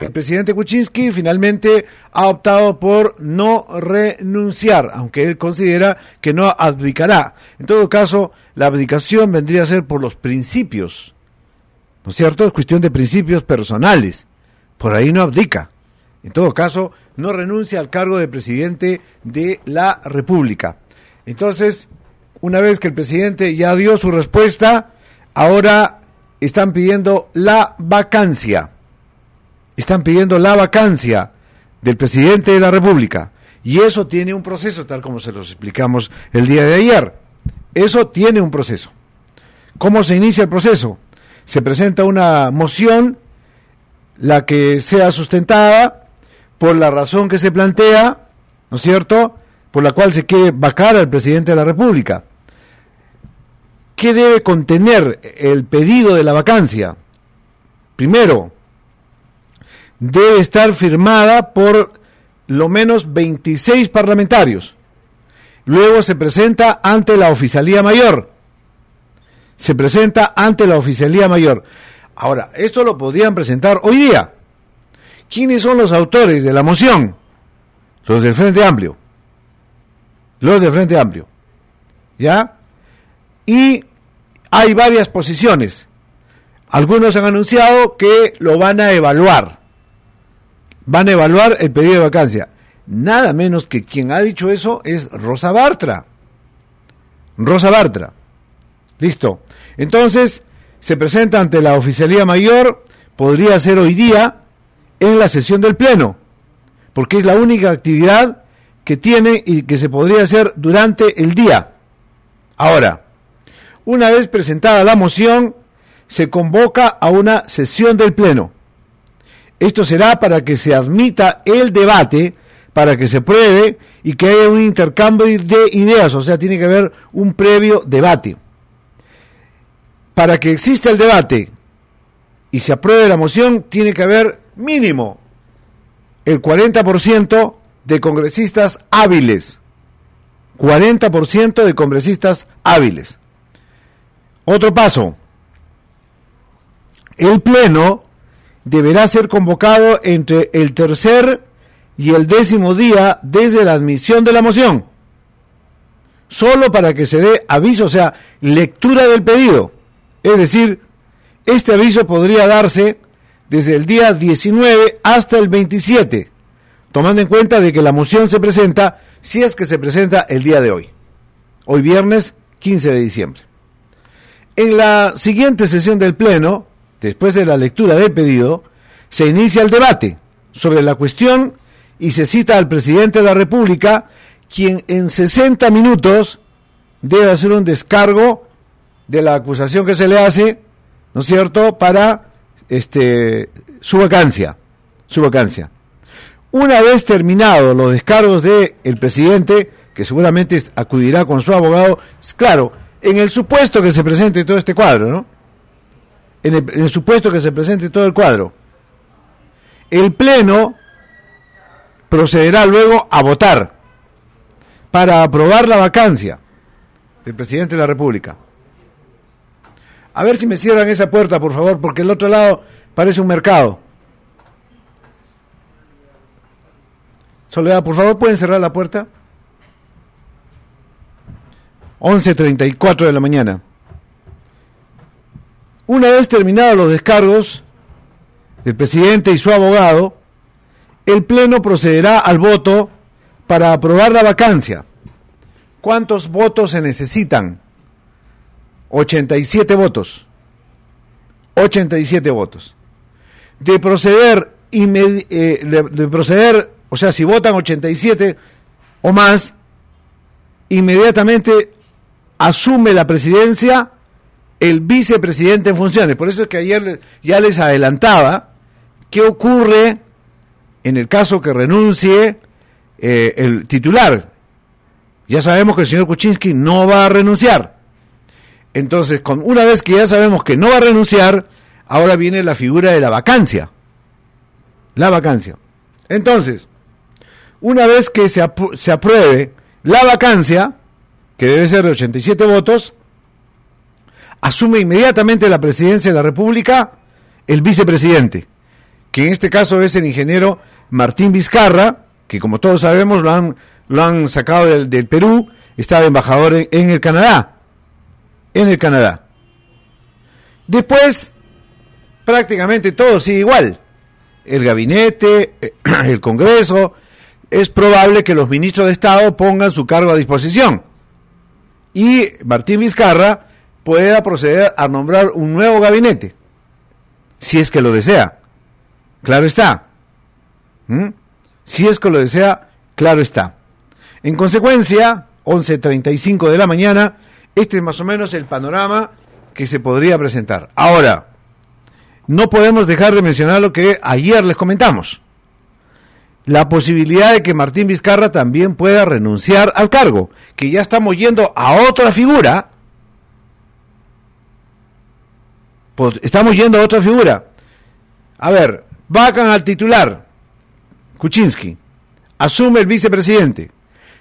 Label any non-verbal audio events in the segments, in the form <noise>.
El presidente Kuczynski finalmente ha optado por no renunciar, aunque él considera que no abdicará. En todo caso, la abdicación vendría a ser por los principios, ¿no es cierto? Es cuestión de principios personales. Por ahí no abdica. En todo caso, no renuncia al cargo de presidente de la República. Entonces, una vez que el presidente ya dio su respuesta, ahora están pidiendo la vacancia están pidiendo la vacancia del presidente de la República. Y eso tiene un proceso, tal como se los explicamos el día de ayer. Eso tiene un proceso. ¿Cómo se inicia el proceso? Se presenta una moción, la que sea sustentada por la razón que se plantea, ¿no es cierto?, por la cual se quiere vacar al presidente de la República. ¿Qué debe contener el pedido de la vacancia? Primero, debe estar firmada por lo menos 26 parlamentarios. Luego se presenta ante la oficialía mayor. Se presenta ante la oficialía mayor. Ahora, esto lo podrían presentar hoy día. ¿Quiénes son los autores de la moción? Los del Frente Amplio. Los del Frente Amplio. ¿Ya? Y hay varias posiciones. Algunos han anunciado que lo van a evaluar van a evaluar el pedido de vacancia. Nada menos que quien ha dicho eso es Rosa Bartra. Rosa Bartra. Listo. Entonces, se presenta ante la oficialía mayor, podría ser hoy día en la sesión del Pleno, porque es la única actividad que tiene y que se podría hacer durante el día. Ahora, una vez presentada la moción, se convoca a una sesión del Pleno. Esto será para que se admita el debate, para que se pruebe y que haya un intercambio de ideas, o sea, tiene que haber un previo debate. Para que exista el debate y se apruebe la moción, tiene que haber mínimo el 40% de congresistas hábiles. 40% de congresistas hábiles. Otro paso. El Pleno deberá ser convocado entre el tercer y el décimo día desde la admisión de la moción, solo para que se dé aviso, o sea, lectura del pedido. Es decir, este aviso podría darse desde el día 19 hasta el 27, tomando en cuenta de que la moción se presenta si es que se presenta el día de hoy, hoy viernes 15 de diciembre. En la siguiente sesión del Pleno, después de la lectura del pedido, se inicia el debate sobre la cuestión y se cita al presidente de la República, quien en 60 minutos debe hacer un descargo de la acusación que se le hace, ¿no es cierto?, para este, su vacancia, su vacancia. Una vez terminados los descargos del el presidente, que seguramente acudirá con su abogado, claro, en el supuesto que se presente todo este cuadro, ¿no? En el, supuesto que se presente todo el cuadro. El Pleno procederá luego a votar para aprobar la vacancia del presidente de la República. A ver si me cierran esa puerta, por favor, porque el otro lado parece un mercado. Soledad, por favor, ¿pueden cerrar la puerta? 11.34 de la mañana. Una vez terminados los descargos del presidente y su abogado, el Pleno procederá al voto para aprobar la vacancia. ¿Cuántos votos se necesitan? 87 votos. 87 votos. De proceder, eh, de proceder, o sea, si votan 87 o más, inmediatamente asume la presidencia el vicepresidente en funciones. Por eso es que ayer ya les adelantaba ¿qué ocurre en el caso que renuncie eh, el titular? Ya sabemos que el señor Kuczynski no va a renunciar. Entonces, con, una vez que ya sabemos que no va a renunciar, ahora viene la figura de la vacancia. La vacancia. Entonces, una vez que se, se apruebe la vacancia, que debe ser de 87 votos, asume inmediatamente la presidencia de la República el vicepresidente, que en este caso es el ingeniero Martín Vizcarra, que como todos sabemos lo han, lo han sacado del, Perú, estaba embajador en el Canadá en el Canadá. Después, prácticamente todo sigue igual. El gabinete, <clears throat> el Congreso, es probable que los ministros de Estado pongan su cargo a disposición. Y Martín Vizcarra pueda proceder a nombrar un nuevo gabinete, si es que lo desea. Claro está. ¿Mm? Si es que lo desea, claro está. En consecuencia, 11.35 de la mañana, este es más o menos el panorama que se podría presentar. Ahora, no podemos dejar de mencionar lo que ayer les comentamos. La posibilidad de que Martín Vizcarra también pueda renunciar al cargo, que ya estamos yendo a otra figura. Pues, estamos yendo a otra figura. A ver, vacan al titular, Kuczynski, asume el vicepresidente.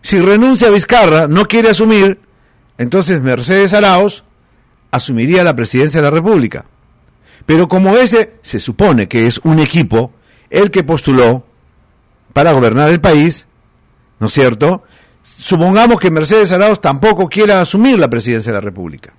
Si renuncia a Vizcarra, no quiere asumir, entonces Mercedes Arauz asumiría la presidencia de la República. Pero como ese se supone que es un equipo, el que postuló para gobernar el país, ¿no es cierto? Supongamos que Mercedes Arauz tampoco quiera asumir la presidencia de la República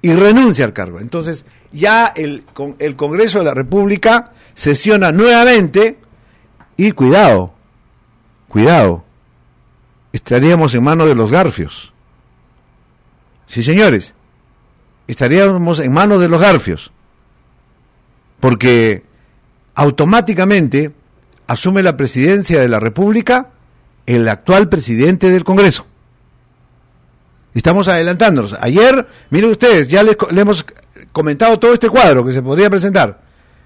y renuncia al cargo. Entonces ya el, el Congreso de la República sesiona nuevamente y cuidado, cuidado, estaríamos en manos de los garfios. Sí, señores, estaríamos en manos de los garfios, porque automáticamente asume la presidencia de la República el actual presidente del Congreso. Estamos adelantándonos. Ayer, miren ustedes, ya le hemos comentado todo este cuadro que se podría presentar.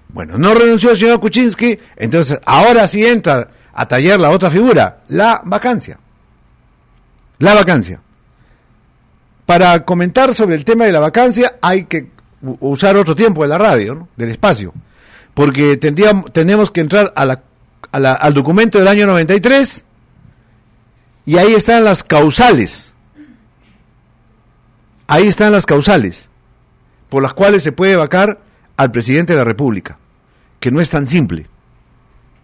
Bueno, no renunció el señor Kuczynski, entonces ahora sí entra a tallar la otra figura, la vacancia. La vacancia para comentar sobre el tema de la vacancia hay que usar otro tiempo de la radio, del espacio, porque tendríamos, tenemos que entrar al documento del año 93 y ahí están las causales. Ahí están las causales por las cuales se puede vacar al presidente de la República, que no es tan simple,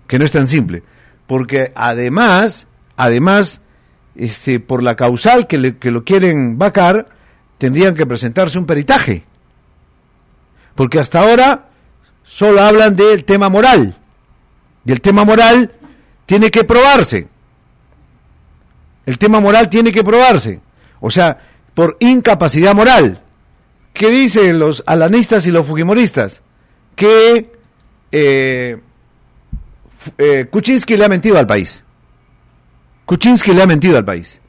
que no es tan simple, porque además, además este, por la causal que, lo quieren vacar, tendrían que presentarse un peritaje. Porque hasta ahora solo hablan del tema moral. Y el tema moral tiene que probarse. El tema moral tiene que probarse. O sea, por incapacidad moral. ¿Qué dicen los alanistas y los fujimoristas? Que eh, eh, Kuczynski le ha mentido al país. Kuczynski le ha mentido al país.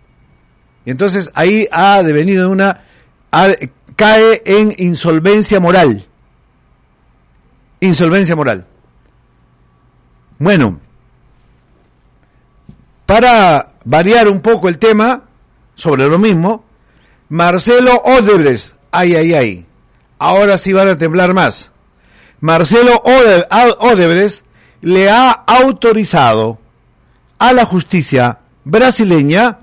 Y entonces ahí ha devenido una, cae en insolvencia moral. Insolvencia moral. Bueno, para variar un poco el tema sobre lo mismo, Marcelo Odebrecht, ay, ay, ay, ahora sí van a temblar más. Marcelo Odebrecht le ha autorizado a la justicia brasileña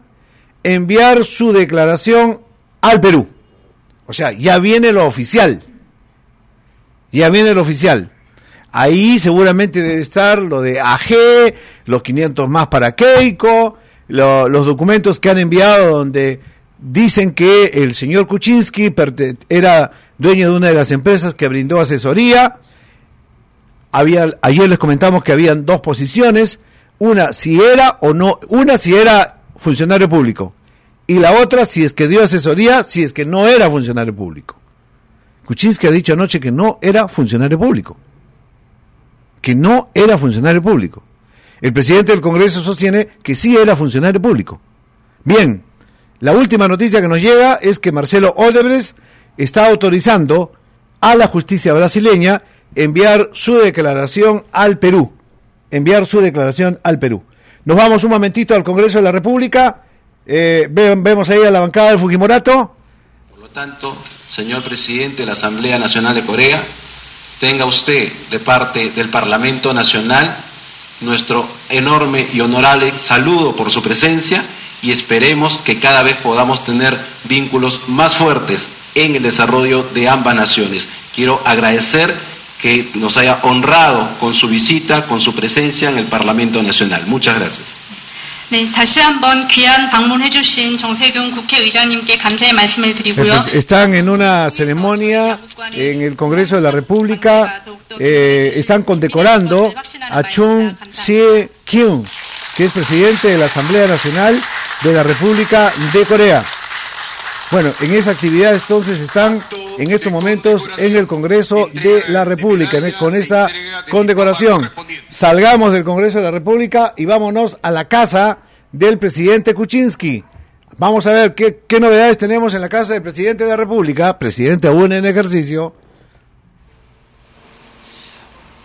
enviar su declaración al Perú. O sea, ya viene lo oficial. Ya viene lo oficial. Ahí seguramente debe estar lo de AG, los 500 más para Keiko, los documentos que han enviado donde dicen que el señor Kuczynski era dueño de una de las empresas que brindó asesoría. Había, ayer les comentamos que habían dos posiciones una si era o no, una si era funcionario público y la otra si es que dio asesoría, si es que no era funcionario público. Kuczynski ha dicho anoche que no era funcionario público, que no era funcionario público. El presidente del Congreso sostiene que sí era funcionario público. Bien, la última noticia que nos llega es que Marcelo Odebrecht está autorizando a la justicia brasileña enviar su declaración al Perú. Enviar su declaración al Perú. Nos vamos un momentito al Congreso de la República. Eh, vemos ahí a la bancada del Fujimorato. Por lo tanto, señor presidente de la Asamblea Nacional de Corea, tenga usted de parte del Parlamento Nacional nuestro enorme y honorable saludo por su presencia y esperemos que cada vez podamos tener vínculos más fuertes en el desarrollo de ambas naciones. Quiero agradecer que nos haya honrado con su visita, con su presencia en el Parlamento Nacional. Muchas gracias. Están en una ceremonia en el Congreso de la República, eh, están condecorando a Chung Sie-kyung, que es presidente de la Asamblea Nacional de la República de Corea. Bueno, en esa actividad entonces están en estos momentos en el Congreso de la República, con esta condecoración. Salgamos del Congreso de la República y vámonos a la casa del presidente Kuczynski. Vamos a ver qué, qué novedades tenemos en la casa del presidente de la República, presidente aún en ejercicio,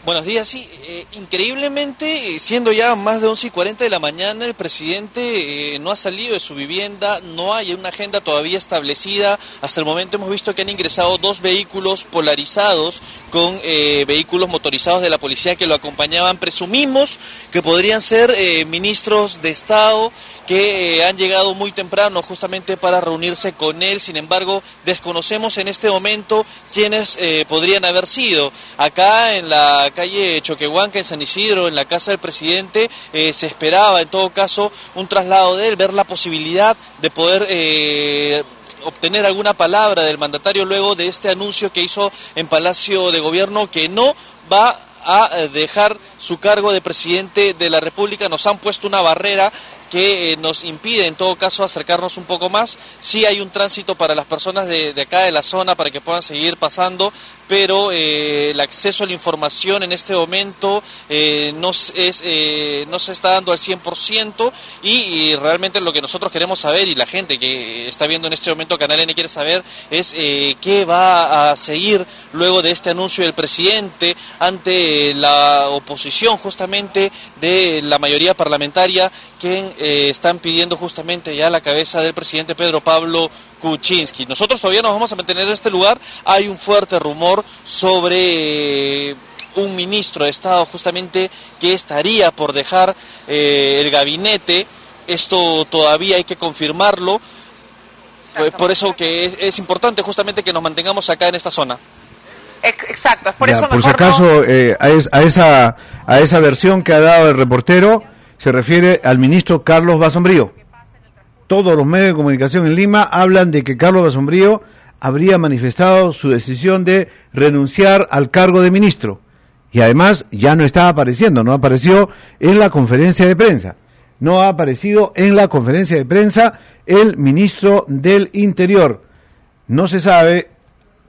Buenos días, sí, eh, increíblemente, eh, siendo ya más de 11 y 40 de la mañana, el presidente eh, no ha salido de su vivienda, no hay una agenda todavía establecida. Hasta el momento hemos visto que han ingresado dos vehículos polarizados con vehículos motorizados de la policía que lo acompañaban. Presumimos que podrían ser ministros de Estado que han llegado muy temprano justamente para reunirse con él. Sin embargo, desconocemos en este momento quiénes podrían haber sido. Acá en la calle Choquehuanca, en San Isidro, en la casa del presidente, eh, se esperaba en todo caso un traslado de él, ver la posibilidad de poder... Eh, obtener alguna palabra del mandatario luego de este anuncio que hizo en Palacio de Gobierno que no va a eh, dejar su cargo de presidente de la República. Nos han puesto una barrera que nos impide en todo caso acercarnos un poco más. Sí hay un tránsito para las personas de, de acá de la zona para que puedan seguir pasando, pero eh, el acceso a la información en este momento eh, no, es, eh, no se está dando al 100% y, y, realmente lo que nosotros queremos saber y la gente que está viendo en este momento Canal N quiere saber es qué va a seguir luego de este anuncio del presidente ante la oposición justamente de la mayoría parlamentaria que están pidiendo justamente ya la cabeza del presidente Pedro Pablo Kuczynski. Nosotros todavía nos vamos a mantener en este lugar. Hay un fuerte rumor sobre eh, un ministro de Estado justamente que estaría por dejar eh, el gabinete. Esto todavía hay que confirmarlo. Por eso que es, importante justamente que nos mantengamos acá en esta zona. Exacto, es por eso Por si acaso, eh, a, esa, a esa versión que ha dado el reportero, se refiere al ministro Carlos Basombrío todos los medios de comunicación en Lima hablan de que Carlos Basombrío habría manifestado su decisión de renunciar al cargo de ministro. Y además ya no está apareciendo, no apareció en la conferencia de prensa. No ha aparecido en la conferencia de prensa el ministro del Interior. No se sabe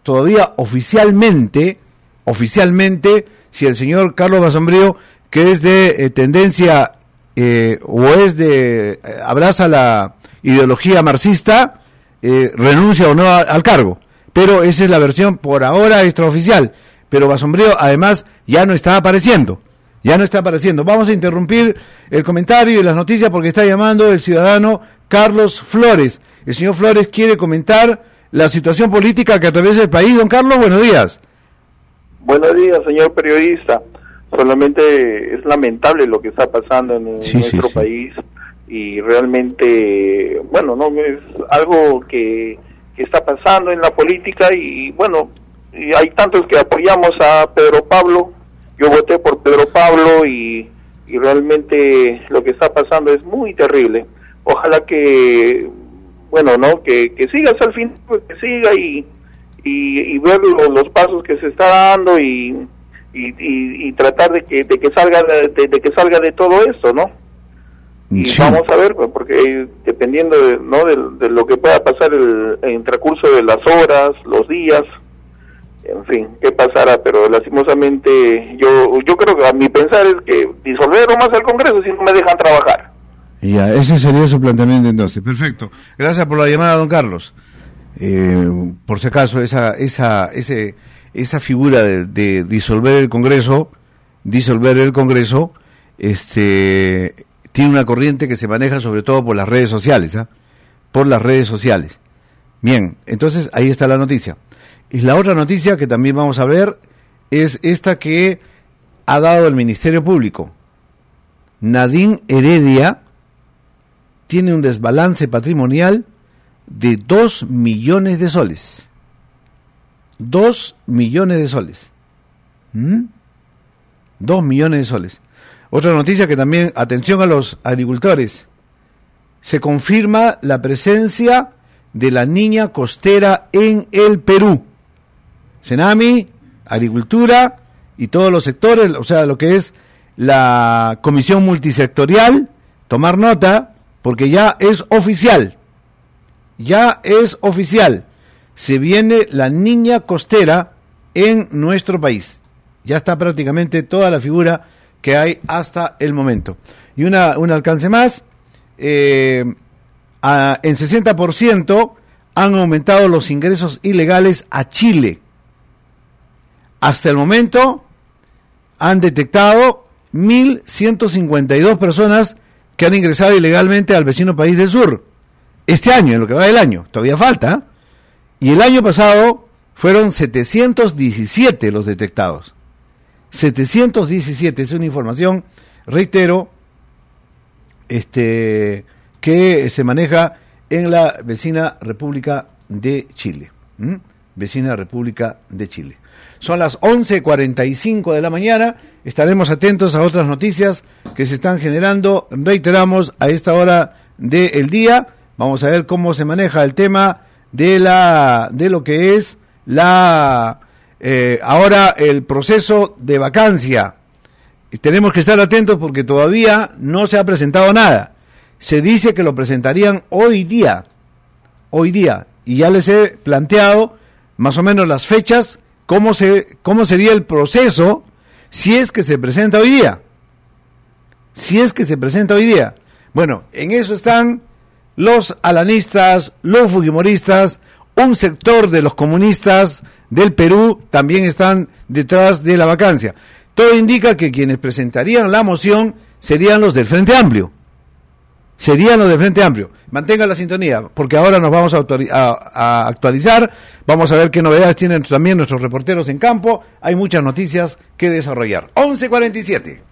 todavía oficialmente, oficialmente, si el señor Carlos Basombrío, que es de eh, tendencia eh, o es de, eh, abraza la ideología marxista, renuncia o no al cargo. Pero esa es la versión por ahora extraoficial. Pero Basombrío además ya no está apareciendo. Ya no está apareciendo. Vamos a interrumpir el comentario y las noticias porque está llamando el ciudadano Carlos Flores. El señor Flores quiere comentar la situación política que atraviesa el país. Don Carlos, buenos días. Buenos días, señor periodista. Solamente es lamentable lo que está pasando en, nuestro país y realmente, bueno, no es algo que, está pasando en la política y bueno, y hay tantos que apoyamos a Pedro Pablo, yo voté por Pedro Pablo y, y realmente lo que está pasando es muy terrible. Ojalá que, bueno, ¿no? Que, que siga hasta el fin, pues, que siga y, y, ver los, pasos que se está dando y, y, y, tratar de que, de que salga de, de que salga de todo esto, ¿no? y vamos a ver pues, porque dependiendo de, ¿no? de, lo que pueda pasar el, el transcurso de las horas los días en fin qué pasará pero lastimosamente yo yo creo que a mi pensar es que disolver más el Congreso si no me dejan trabajar ya ese sería su planteamiento entonces perfecto gracias por la llamada don Carlos eh, por si acaso esa esa ese esa figura de, disolver el Congreso, disolver el Congreso, este, tiene una corriente que se maneja sobre todo por las redes sociales, ¿ah? por las redes sociales. Bien, entonces ahí está la noticia. Y la otra noticia que también vamos a ver es esta que ha dado el Ministerio Público. Nadine Heredia tiene un desbalance patrimonial de 2 millones de soles. 2 millones de soles. 2 ¿Mm? millones de soles. Otra noticia que también, atención a los agricultores, se confirma la presencia de la niña costera en el Perú. Senami, agricultura y todos los sectores, o sea, lo que es la comisión multisectorial, tomar nota, porque ya es oficial, ya es oficial, se viene la niña costera en nuestro país. Ya está prácticamente toda la figura que hay hasta el momento. Y una, un alcance más, eh, en 60% han aumentado los ingresos ilegales a Chile. Hasta el momento han detectado 1.152 personas que han ingresado ilegalmente al vecino país del sur. Este año, en lo que va del año, todavía falta. Y el año pasado fueron 717 los detectados. 717 es una información, reitero, este, que se maneja en la vecina República de Chile. Vecina República de Chile. Son las 11.45 de la mañana. Estaremos atentos a otras noticias que se están generando. Reiteramos a esta hora del día. Vamos a ver cómo se maneja el tema de la de lo que es la eh, ahora el proceso de vacancia. Tenemos que estar atentos porque todavía no se ha presentado nada. Se dice que lo presentarían hoy día. Hoy día. Y ya les he planteado más o menos las fechas cómo, se, cómo sería el proceso si es que se presenta hoy día. Si es que se presenta hoy día. Bueno, en eso están los alanistas, los fujimoristas, un sector de los comunistas del Perú también están detrás de la vacancia. Todo indica que quienes presentarían la moción serían los del Frente Amplio serían los de Frente Amplio. Mantenga la sintonía, porque ahora nos vamos a, actualizar, vamos a ver qué novedades tienen también nuestros reporteros en campo, hay muchas noticias que desarrollar. 11.47.